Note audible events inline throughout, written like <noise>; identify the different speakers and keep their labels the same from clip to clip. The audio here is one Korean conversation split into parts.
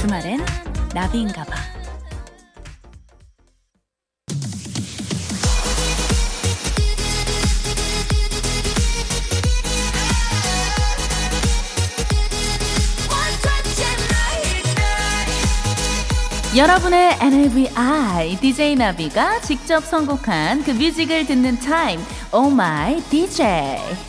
Speaker 1: 주말엔 나비인가 봐. 여러분의 NAVI DJ 나비가 직접 선곡한 그 뮤직을 듣는 타임. Oh my DJ.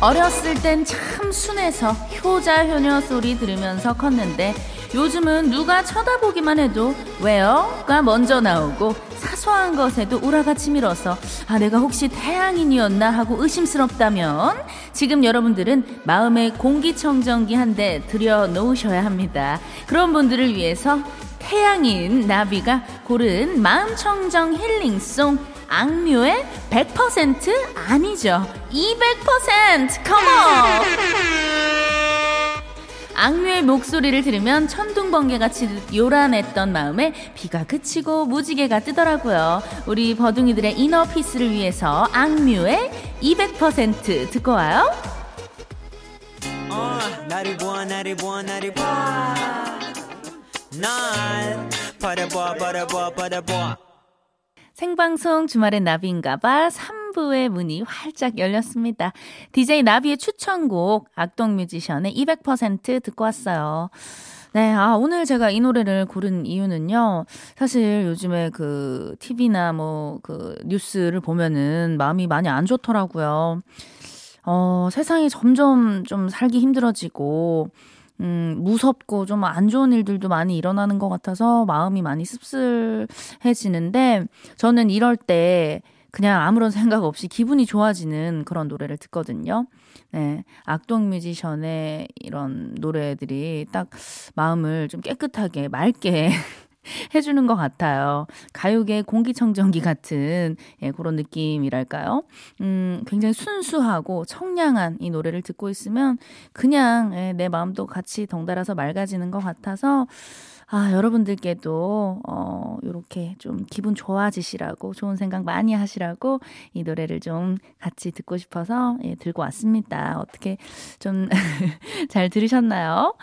Speaker 1: 어렸을 땐 참 순해서 효자 효녀 소리 들으면서 컸는데 요즘은 누가 쳐다보기만 해도 왜요?가 먼저 나오고 사소한 것에도 우라가 치밀어서 아 내가 혹시 태양인이었나 하고 의심스럽다면 지금 여러분들은 마음의 공기청정기 한 대 들여 놓으셔야 합니다. 그런 분들을 위해서 태양인 나비가 고른 마음청정 힐링송 악뮤의 100% 아니죠. 200% 컴온! 악뮤의 목소리를 들으면 천둥번개가 치듯 요란했던 마음에 비가 그치고 무지개가 뜨더라고요. 우리 버둥이들의 이너 피스를 위해서 악뮤의 200% 듣고 와요.
Speaker 2: 어, 나를 보아 나를 보아 나를 보아 날 바라보아 바라보아 바라보아
Speaker 1: 생방송 주말엔 나비인가봐 3부의 문이 활짝 열렸습니다. DJ 나비의 추천곡 악동 뮤지션의 200% 듣고 왔어요. 네, 아, 오늘 제가 이 노래를 고른 이유는요. 사실 요즘에 그 TV나 뭐 그 뉴스를 보면은 마음이 많이 안 좋더라고요. 어, 세상이 점점 좀 살기 힘들어지고, 음, 무섭고 좀 안 좋은 일들도 많이 일어나는 것 같아서 마음이 많이 씁쓸해지는데 저는 이럴 때 그냥 아무런 <laughs> 생각 없이 기분이 좋아지는 그런 노래를 듣거든요. 네. 악동 뮤지션의 이런 노래들이 딱 마음을 좀 깨끗하게, 맑게 <laughs> <laughs> 해주는 것 같아요. 가요계 공기청정기 같은 예, 그런 느낌이랄까요? 음, 굉장히 순수하고 청량한 이 노래를 듣고 있으면 그냥 예, 내 마음도 같이 덩달아서 맑아지는 것 같아서 아, 여러분들께도, 어, 요렇게 좀 기분 좋아지시라고, 좋은 생각 많이 하시라고 이 노래를 좀 같이 듣고 싶어서, 예, 들고 왔습니다. 어떻게 좀 <laughs> 잘 들으셨나요?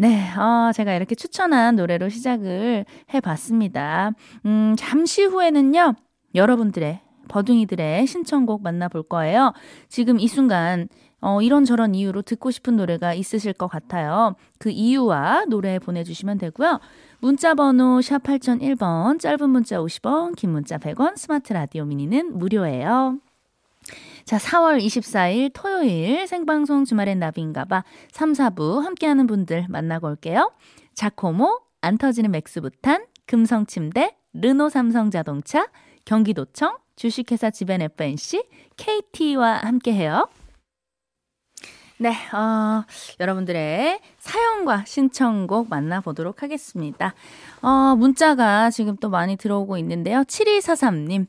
Speaker 1: 네, 어, 제가 이렇게 추천한 노래로 시작을 해봤습니다. 음, 잠시 후에는요, 여러분들의, 버둥이들의 신청곡 만나볼 거예요. 지금 이 순간, 어, 이런저런 이유로 듣고 싶은 노래가 있으실 것 같아요. 그 이유와 노래 보내주시면 되고요. 문자 번호 샵 8001번, 짧은 문자 50원, 긴 문자 100원, 스마트 라디오 미니는 무료예요. 자, 4월 24일 토요일 생방송 주말엔 나비인가봐 3, 4부 함께하는 분들 만나고 올게요. 자코모, 안 터지는 맥스부탄, 금성침대, 르노 삼성자동차, 경기도청, 주식회사 지벤 FNC, KT와 함께해요. 네, 어, 여러분들의 사연과 신청곡 만나보도록 하겠습니다. 어, 문자가 지금 또 많이 들어오고 있는데요. 7243님.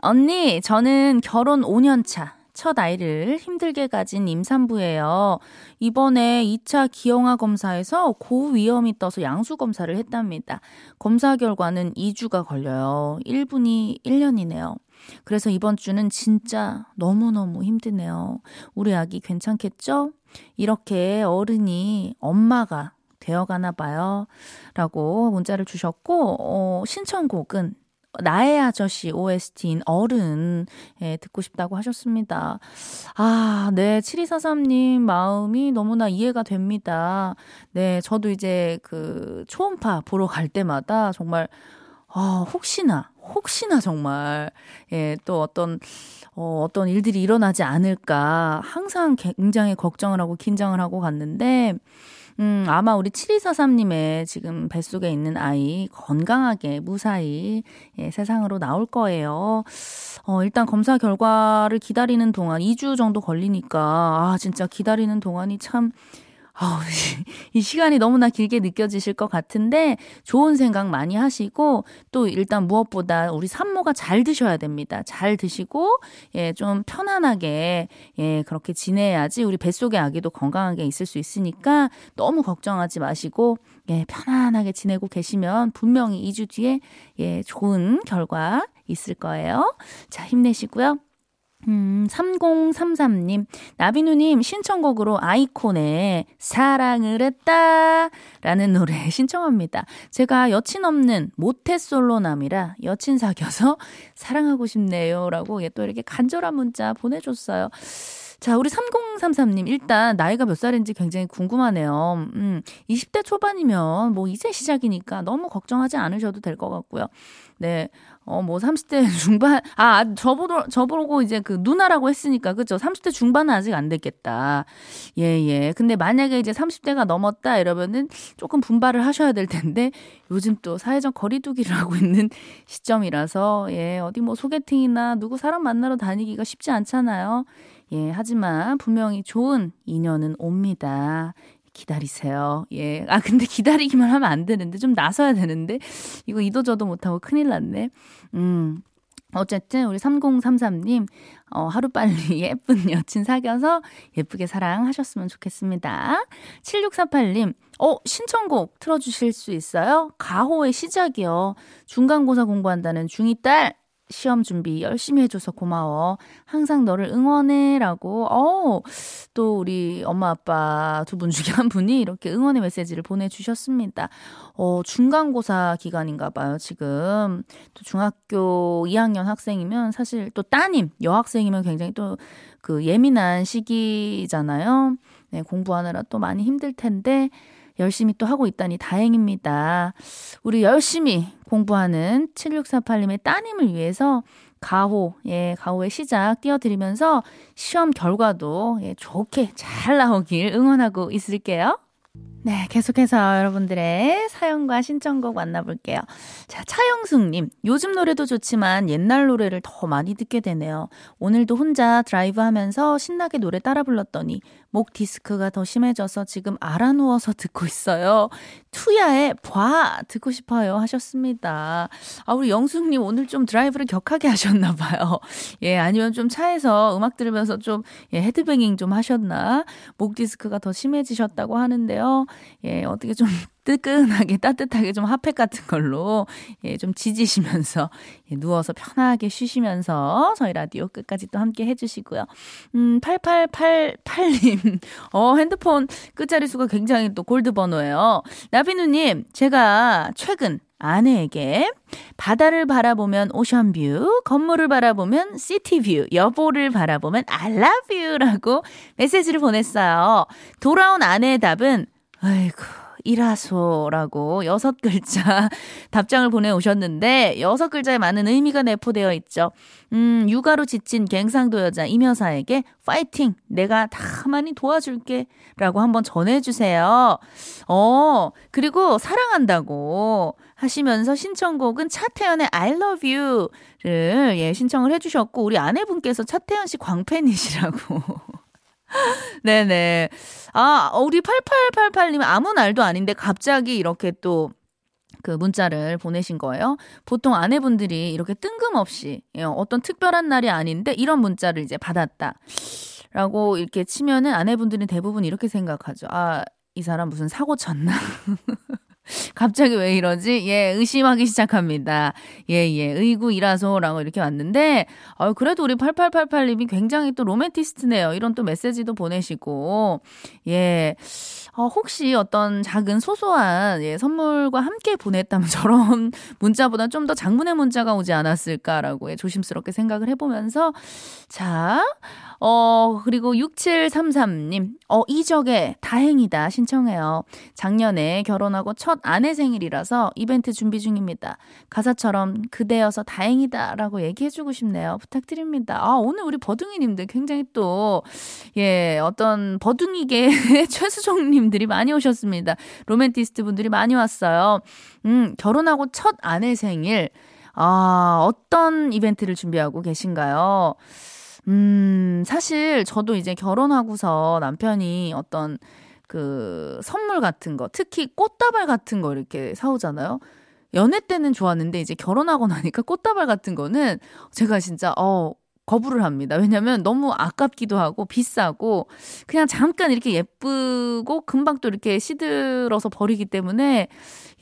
Speaker 1: 언니, 저는 결혼 5년 차. 첫 아이를 힘들게 가진 임산부예요. 이번에 2차 기형아 검사에서 고위험이 떠서 양수 검사를 했답니다. 검사 결과는 2주가 걸려요. 1분이 1년이네요. 그래서 이번 주는 진짜 너무너무 힘드네요. 우리 아기 괜찮겠죠? 이렇게 어른이 엄마가 되어가나 봐요. 라고 문자를 주셨고, 어, 신청곡은 나의 아저씨 OST인 어른, 예, 듣고 싶다고 하셨습니다. 아, 네, 7243님 마음이 너무나 이해가 됩니다. 네, 저도 이제 그 초음파 보러 갈 때마다 정말, 아, 혹시나, 혹시나 정말, 예, 또 어떤, 어, 어떤 일들이 일어나지 않을까 항상 굉장히 걱정을 하고 긴장을 하고 갔는데, 음, 아마 우리 7243님의 지금 뱃속에 있는 아이 건강하게 무사히 예, 세상으로 나올 거예요. 어, 일단 검사 결과를 기다리는 동안 2주 정도 걸리니까, 아, 진짜 기다리는 동안이 참, 아우, <laughs> 이 시간이 너무나 길게 느껴지실 것 같은데 좋은 생각 많이 하시고 또 일단 무엇보다 우리 산모가 잘 드셔야 됩니다. 잘 드시고 예, 좀 편안하게 예, 그렇게 지내야지 우리 뱃속의 아기도 건강하게 있을 수 있으니까 너무 걱정하지 마시고 예, 편안하게 지내고 계시면 분명히 2주 뒤에 예, 좋은 결과 있을 거예요. 자, 힘내시고요. 음, 3033님, 나비누님 신청곡으로 아이콘의 사랑을 했다 라는 노래 <laughs> 신청합니다. 제가 여친 없는 모태솔로남이라 여친 사귀어서 사랑하고 싶네요 라고 또 이렇게 간절한 문자 보내줬어요. 자, 우리 3033님, 일단 나이가 몇 살인지 굉장히 궁금하네요. 음, 20대 초반이면 뭐 이제 시작이니까 너무 걱정하지 않으셔도 될 것 같고요. 네. 어, 뭐 30대 <laughs> 중반, 아, 저보고, 저보고 이제 그 누나라고 했으니까, 그죠? 30대 중반은 아직 안 됐겠다. 예, 예. 근데 만약에 이제 30대가 넘었다 이러면은 조금 분발을 하셔야 될 텐데, 요즘 또 사회적 거리두기를 <laughs> 하고 있는 시점이라서, 예, 어디 뭐 소개팅이나 누구 사람 만나러 다니기가 쉽지 않잖아요. 예, 하지만 분명히 좋은 인연은 옵니다. 기다리세요. 예. 아, 근데 기다리기만 하면 안 되는데, 좀 나서야 되는데, 이거 이도저도 못하고 큰일 났네. 음. 어쨌든 우리 3033님 어 하루빨리 <laughs> 예쁜 여친 사귀어서 예쁘게 사랑하셨으면 좋겠습니다. 7648님 어 신청곡 틀어 주실 수 있어요? 가호의 시작이요. 중간고사 공부한다는 중2 딸 시험 준비 열심히 해줘서 고마워. 항상 너를 응원해. 라고, 어, 또 우리 엄마 아빠 두 분 중에 한 분이 이렇게 응원의 메시지를 보내주셨습니다. 어, 중간고사 기간인가 봐요, 지금. 또 중학교 2학년 학생이면 사실 또 따님, 여학생이면 굉장히 또 그 예민한 시기잖아요. 네, 공부하느라 또 많이 힘들 텐데, 열심히 또 하고 있다니 다행입니다. 우리 열심히 공부하는 7648님의 따님을 위해서 가호, 예, 가호의 시작 띄워드리면서 시험 결과도 예, 좋게 잘 나오길 응원하고 있을게요. 네, 계속해서 여러분들의 사연과 신청곡 만나볼게요. 자, 차영숙님. 요즘 노래도 좋지만 옛날 노래를 더 많이 듣게 되네요. 오늘도 혼자 드라이브 하면서 신나게 노래 따라 불렀더니 목 디스크가 더 심해져서 지금 앓아 누워서 듣고 있어요. 투야의 봐! 듣고 싶어요. 하셨습니다. 아, 우리 영숙님 오늘 좀 드라이브를 격하게 <laughs> 하셨나봐요. 예, 아니면 좀 차에서 음악 들으면서 좀, 예, 헤드뱅잉 좀 하셨나? 목 디스크가 더 심해지셨다고 하는데요. 예, 어떻게 좀 <laughs> 뜨끈하게 따뜻하게 좀 hot pack 같은 걸로 예, 좀 지지시면서 예, 누워서 편하게 쉬시면서 저희 라디오 끝까지 또 함께 해주시고요. 음, 8888님, <laughs> 어, 핸드폰 끝자리 수가 굉장히 또 골드 번호예요. 나비누님, 제가 최근 아내에게 바다를 바라보면 ocean view, 건물을 바라보면 city view, 여보를 바라보면 you라고 메시지를 보냈어요. 돌아온 아내의 답은, 아이고, 이라소라고 여섯 글자 <laughs> 답장을 보내오셨는데 여섯 글자에 많은 의미가 내포되어 있죠. 음, 육아로 지친 갱상도 여자 이여사에게 파이팅! 내가 다 많이 도와줄게. 라고 한번 전해주세요. 어, 그리고 사랑한다고 하시면서 신청곡은 차태현의 I love you를 예, 신청을 해주셨고, 우리 아내분께서 차태현 씨 광팬이시라고. <laughs> <laughs> 네네. 아, 우리 8888님 아무 날도 아닌데 갑자기 이렇게 또 그 문자를 보내신 거예요. 보통 아내분들이 이렇게 뜬금없이 예, 어떤 특별한 날이 아닌데 이런 문자를 이제 받았다. 라고 이렇게 치면은 아내분들은 대부분 이렇게 생각하죠. 아, 이 사람 무슨 사고 쳤나? <laughs> 갑자기 왜 이러지? 예, 의심하기 시작합니다. 예, 예, 의구이라서라고 이렇게 왔는데, 어, 그래도 우리 8888님이 굉장히 또 로맨티스트네요. 이런 또 메시지도 보내시고, 예, 어, 혹시 어떤 작은 소소한 예, 선물과 함께 보냈다면 <laughs> 저런 문자보다 좀 더 장문의 문자가 오지 않았을까라고 예, 조심스럽게 생각을 해보면서, 자, 어, 그리고 6733님, 어, 이적에 다행이다 신청해요. 작년에 결혼하고 첫 아내 생일이라서 이벤트 준비 중입니다. 가사처럼 그대여서 다행이다 라고 얘기해주고 싶네요. 부탁드립니다. 아, 오늘 우리 버둥이님들 굉장히 또, 예, 어떤 버둥이계 <laughs> 최수종님들이 많이 오셨습니다. 로맨티스트 분들이 많이 왔어요. 음, 결혼하고 첫 아내 생일. 아, 어떤 이벤트를 준비하고 계신가요? 음, 사실 저도 이제 결혼하고서 남편이 어떤 그 선물 같은 거, 특히 꽃다발 같은 거 이렇게 사오잖아요. 연애 때는 좋았는데 이제 결혼하고 나니까 꽃다발 같은 거는 제가 진짜 어 거부를 합니다. 왜냐면 너무 아깝기도 하고 비싸고 그냥 잠깐 이렇게 예쁘고 금방 또 이렇게 시들어서 버리기 때문에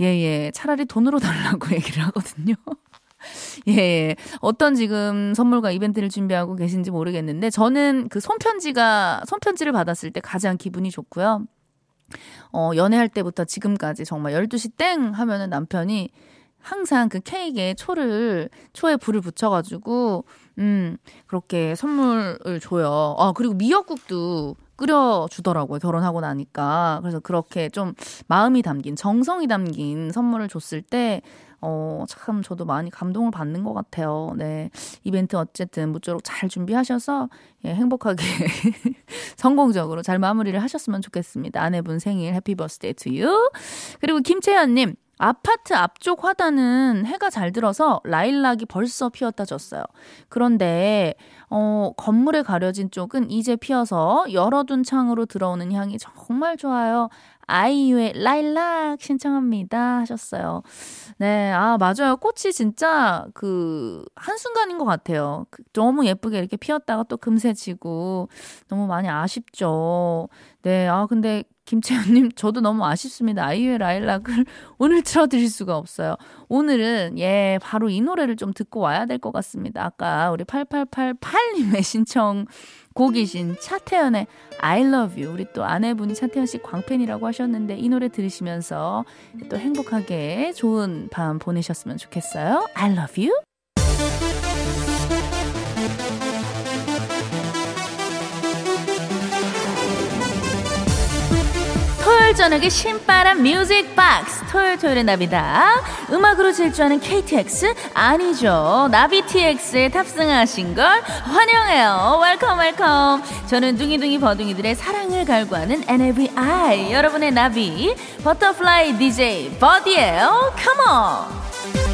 Speaker 1: 예예 예, 차라리 돈으로 <laughs> 달라고 얘기를 하거든요. <laughs> 예, 예. 어떤 지금 선물과 이벤트를 준비하고 계신지 모르겠는데 저는 그 손편지가 손편지를 받았을 때 가장 기분이 좋고요. 어, 연애할 때부터 지금까지 정말 12시 땡 하면은 남편이 항상 그 케이크에 초를, 초에 불을 붙여가지고, 음, 그렇게 선물을 줘요. 아, 그리고 미역국도 끓여주더라고요. 결혼하고 나니까. 그래서 그렇게 좀 마음이 담긴, 정성이 담긴 선물을 줬을 때, 어, 참 저도 많이 감동을 받는 것 같아요. 네. 이벤트 어쨌든 무쪼록 잘 준비하셔서 예, 행복하게 <laughs> 성공적으로 잘 마무리를 하셨으면 좋겠습니다. 아내분 생일 happy birthday to you. 그리고 김채연 님 아파트 앞쪽 화단은 해가 잘 들어서 라일락이 벌써 피었다 졌어요. 그런데 어, 건물에 가려진 쪽은 이제 피어서 열어둔 창으로 들어오는 향이 정말 좋아요. 아이유의 라일락 신청합니다 하셨어요. 네, 아, 맞아요. 꽃이 진짜 그, 한순간인 것 같아요. 그 너무 예쁘게 이렇게 피었다가 또 금세 지고 너무 많이 아쉽죠. 네, 아, 근데 김채연님, 저도 너무 아쉽습니다. 아이유의 라일락을 오늘 틀어드릴 수가 없어요. 오늘은, 예, 바로 이 노래를 좀 듣고 와야 될 것 같습니다. 아까 우리 8888님의 신청 곡이신 차태현의 I love you. 우리 또 아내분이 차태현 씨 광팬이라고 하셨는데 이 노래 들으시면서 또 행복하게 좋은 밤 보내셨으면 좋겠어요. I love you. 토요일 저녁에 신바람 뮤직 박스. 토요일 토요일의 나비다. 음악으로 질주하는 KTX 아니죠. 나비 TX에 탑승하신 걸 환영해요. Welcome welcome. 저는 둥이둥이 버둥이들의 사랑을 갈구하는 나비 여러분의 나비. Butterfly DJ 버디예요. Come on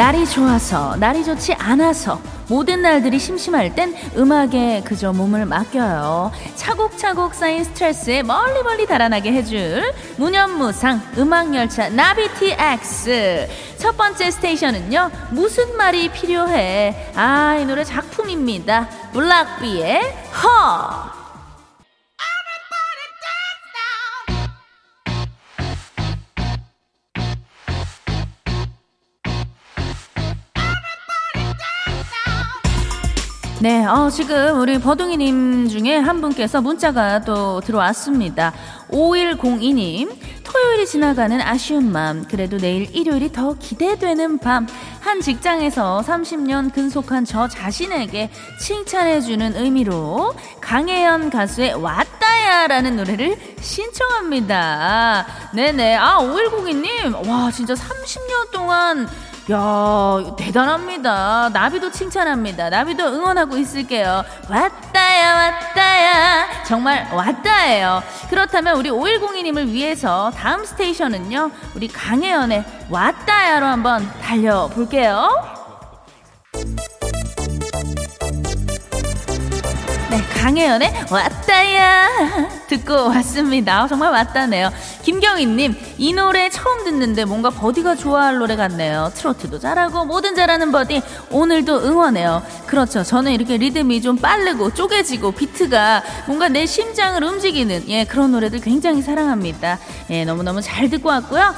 Speaker 1: 날이 좋아서, 날이 좋지 않아서, 모든 날들이 심심할 땐 음악에 그저 몸을 맡겨요. 차곡차곡 쌓인 스트레스에 멀리 멀리 달아나게 해줄 무념무상 음악열차 나비티 X. 첫 번째 스테이션은요, 무슨 말이 필요해? 아, 이 노래 작품입니다. 블락비의 허! 네, 어, 지금 우리 버둥이님 중에 한 분께서 문자가 또 들어왔습니다. 5102님, 토요일이 지나가는 아쉬운 마음, 그래도 내일 일요일이 더 기대되는 밤, 한 직장에서 30년 근속한 저 자신에게 칭찬해주는 의미로 강혜연 가수의 왔다야 라는 노래를 신청합니다. 네네, 아, 5102님, 와, 진짜 30년 동안 야, 대단합니다. 나비도 칭찬합니다. 나비도 응원하고 있을게요. 왔다야, 왔다야. 정말 왔다예요. 그렇다면 우리 5102님을 위해서 다음 스테이션은요, 우리 강혜연의 왔다야로 한번 달려볼게요. 강혜연의 왔다야 듣고 왔습니다. 정말 왔다네요. 김경희님, 이 노래 처음 듣는데 뭔가 버디가 좋아할 노래 같네요. 트로트도 잘하고 뭐든 잘하는 버디 오늘도 응원해요. 그렇죠. 저는 이렇게 리듬이 좀 빠르고 쪼개지고 비트가 뭔가 내 심장을 움직이는 예 그런 노래들 굉장히 사랑합니다. 예 너무너무 잘 듣고 왔고요.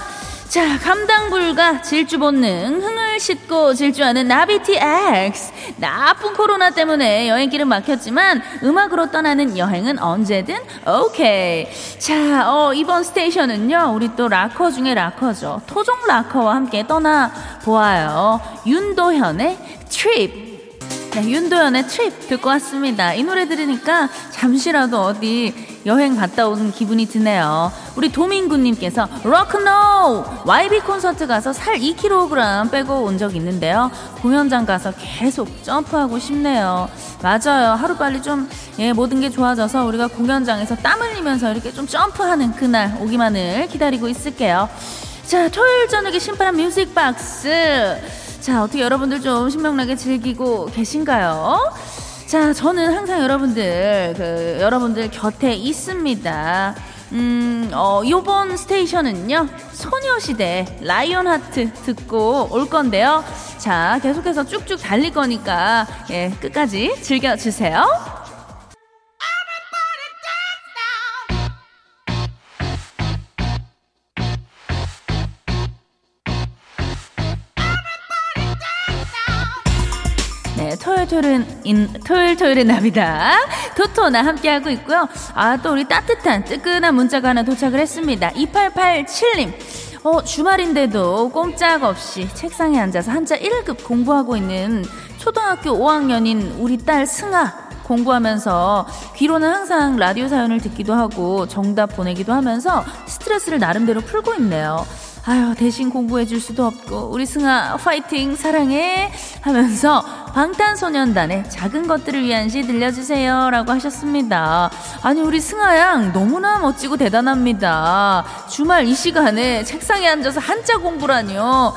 Speaker 1: 자, 감당 불가 질주 본능, 흥을 싣고 질주하는 나비 TX. 나쁜 코로나 때문에 여행길은 막혔지만 음악으로 떠나는 여행은 언제든 오케이. 자, 어, 이번 스테이션은요, 우리 또 락커 중에 락커죠. 토종 락커와 함께 떠나 보아요. 윤도현의 Trip. 네, 윤도현의 Trip 듣고 왔습니다. 이 노래 들으니까 잠시라도 어디 여행 갔다 온 기분이 드네요. 우리 도민구님께서 럭노 YB 콘서트 가서 살 2kg 빼고 온 적 있는데요. 공연장 가서 계속 점프하고 싶네요. 맞아요. 하루빨리 좀 예, 모든 게 좋아져서 우리가 공연장에서 땀 흘리면서 이렇게 좀 점프하는 그날 오기만을 기다리고 있을게요. 자, 토요일 저녁에 신바람 뮤직 박스. 자, 어떻게 여러분들 좀 신명나게 즐기고 계신가요? 자, 저는 항상 여러분들, 그, 여러분들 곁에 있습니다. 음, 어, 요번 스테이션은요, 소녀시대 라이온 하트 듣고 올 건데요. 자, 계속해서 쭉쭉 달릴 거니까, 예, 끝까지 즐겨주세요. 토요일 토요일은 인, 토요일 토요일의 나비다. 토토나 함께하고 있고요. 아, 또 우리 따뜻한 뜨끈한 문자가 하나 도착을 했습니다. 2887님. 어, 주말인데도 꼼짝없이 책상에 앉아서 한자 1급 공부하고 있는 초등학교 5학년인 우리 딸 승아. 공부하면서 귀로는 항상 라디오 사연을 듣기도 하고 정답 보내기도 하면서 스트레스를 나름대로 풀고 있네요. 아유, 대신 공부해 줄 수도 없고, 우리 승아, 파이팅, 사랑해! 하면서 방탄소년단의 작은 것들을 위한 시 들려주세요. 라고 하셨습니다. 아니, 우리 승아 양 너무나 멋지고 대단합니다. 주말 이 시간에 책상에 앉아서 한자 공부라니요.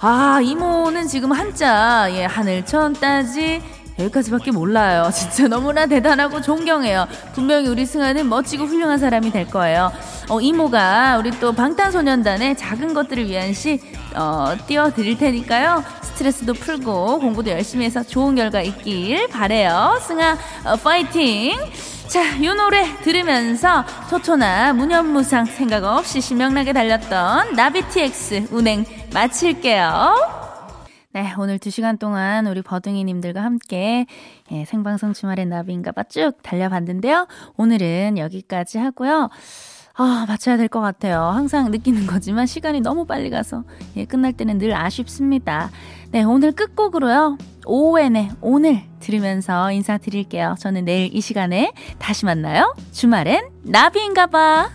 Speaker 1: 아, 이모는 지금 한자, 예, 하늘천 따지, 여기까지밖에 몰라요. <laughs> 진짜 너무나 대단하고 존경해요. 분명히 우리 승아는 멋지고 훌륭한 사람이 될 거예요. 어, 이모가 우리 또 방탄소년단의 작은 것들을 위한 시, 어, 띄워드릴 테니까요. 스트레스도 풀고 공부도 열심히 해서 좋은 결과 있길 바래요. 승아, 어, 파이팅! 자, 이 노래 들으면서 토토나 무념무상 생각 없이 신명나게 달렸던 나비TX 운행 마칠게요. 네, 오늘 두 시간 동안 우리 버둥이님들과 함께 예, 생방송 주말의 나비인가봐 쭉 달려봤는데요. 오늘은 여기까지 하고요. 아, 맞춰야 될 것 같아요. 항상 느끼는 거지만 시간이 너무 빨리 가서 예, 끝날 때는 늘 아쉽습니다. 네, 오늘 끝곡으로요. 오웬의 오늘 들으면서 인사드릴게요. 저는 내일 이 시간에 다시 만나요. 주말엔 나비인가봐.